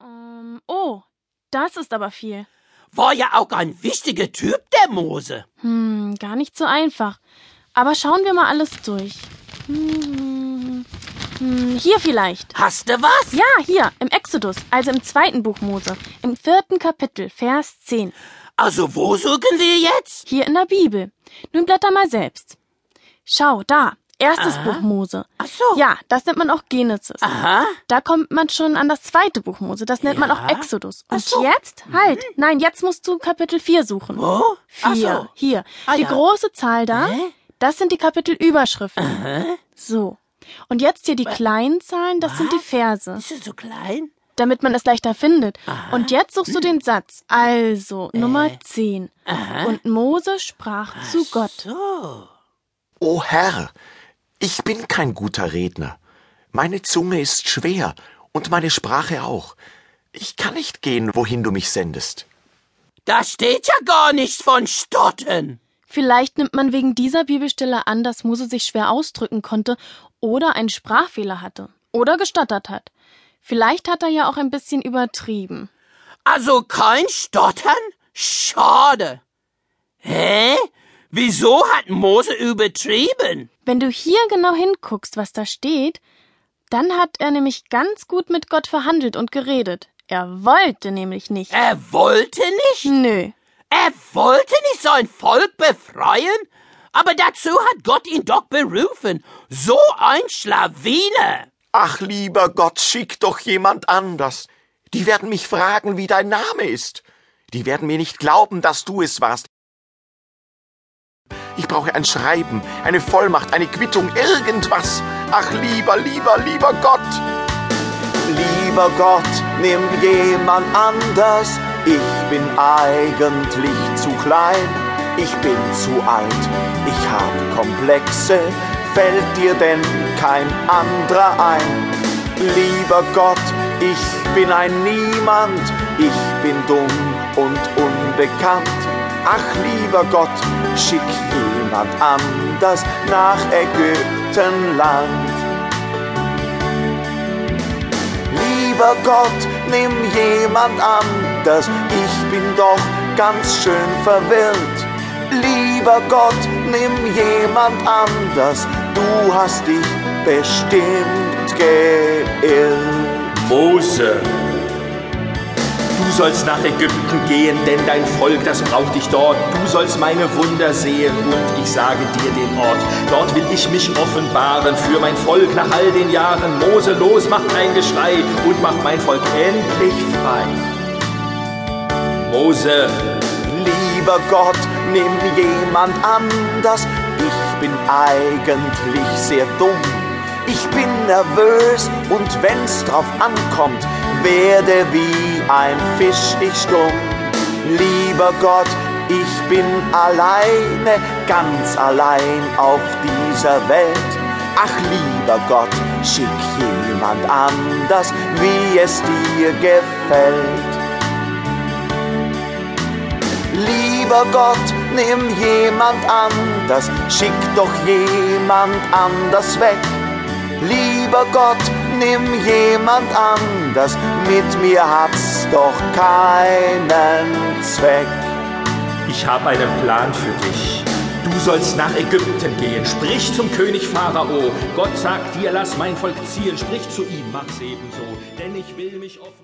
Ähm, oh, das ist aber viel. War ja auch ein wichtiger Typ, der Mose. Hm, gar nicht so einfach. Aber schauen wir mal alles durch. Hm, hm, hier vielleicht. Hast du was? Ja, hier, im Exodus, also im zweiten Buch Mose, im vierten Kapitel, Vers 10. Also wo suchen wir jetzt? Hier in der Bibel. Nun blätter mal selbst. Schau, da, erstes Aha. Buch Mose. Ach so. Ja, das nennt man auch Genesis. Aha. Da kommt man schon an das zweite Buch Mose, das nennt man Ja. auch Exodus. Ach Und so. jetzt? Halt, nein, jetzt musst du Kapitel 4 suchen. Wo? Ach Vier, so. hier. Ah, die ja. große Zahl da, Hä? das sind die Kapitelüberschriften. Aha. So. Und jetzt hier die kleinen Zahlen, das sind die Was? Verse, Ist es so klein? damit man es leichter findet. Und jetzt suchst du den Satz. Also, Nummer Äh. 10. Und Mose sprach zu Gott. So. O Herr, ich bin kein guter Redner. Meine Zunge ist schwer und meine Sprache auch. Ich kann nicht gehen, wohin du mich sendest. Da steht ja gar nichts von Stottern. Vielleicht nimmt man wegen dieser Bibelstelle an, dass Mose sich schwer ausdrücken konnte oder einen Sprachfehler hatte oder gestottert hat. Vielleicht hat er ja auch ein bisschen übertrieben. Also kein Stottern? Schade. Hä? Wieso hat Mose übertrieben? Wenn du hier genau hinguckst, was da steht, dann hat er nämlich ganz gut mit Gott verhandelt und geredet. Er wollte nämlich nicht. Er wollte nicht? Nö. Er wollte nicht sein Volk befreien? Aber dazu hat Gott ihn doch berufen. So ein Schlawiner. Ach, lieber Gott, schick doch jemand anders. Die werden mich fragen, wie dein Name ist. Die werden mir nicht glauben, dass du es warst. Ich brauche ein Schreiben, eine Vollmacht, eine Quittung, irgendwas. Ach, lieber, lieber, lieber Gott. Lieber Gott, nimm jemand anders. Ich bin eigentlich zu klein. Ich bin zu alt. Ich hab Komplexe. Fällt dir denn kein anderer ein? Lieber Gott, ich bin ein Niemand. Ich bin dumm und unbekannt. Ach, lieber Gott, schick jemand anders nach Ägyptenland. Lieber Gott, nimm jemand anders, ich bin doch ganz schön verwirrt. Lieber Gott, nimm jemand anders, du hast dich bestimmt geirrt. Mose, du sollst nach Ägypten gehen, denn dein Volk, das braucht dich dort. Du sollst meine Wunder sehen und ich sage dir den Ort. Dort will ich mich offenbaren für mein Volk nach all den Jahren. Mose, los, mach ein Geschrei und mach mein Volk endlich frei. Mose, Lieber Gott, nimm jemand anders, ich bin eigentlich sehr dumm. Ich bin nervös und wenn's drauf ankommt, werde wie ein Fisch ich stumm. Lieber Gott, ich bin alleine, ganz allein auf dieser Welt. Ach lieber Gott, schick jemand anders, wie es dir gefällt. Lieber Gott, nimm jemand anders, schick doch jemand anders weg. Lieber Gott, nimm jemand anders, mit mir hat's doch keinen Zweck. ich habe einen Plan für dich. Du sollst nach Ägypten gehen. Sprich zum König Pharao. Gott sagt dir, lass mein Volk ziehen. Sprich zu ihm, mach's ebenso. Denn ich will mich offen.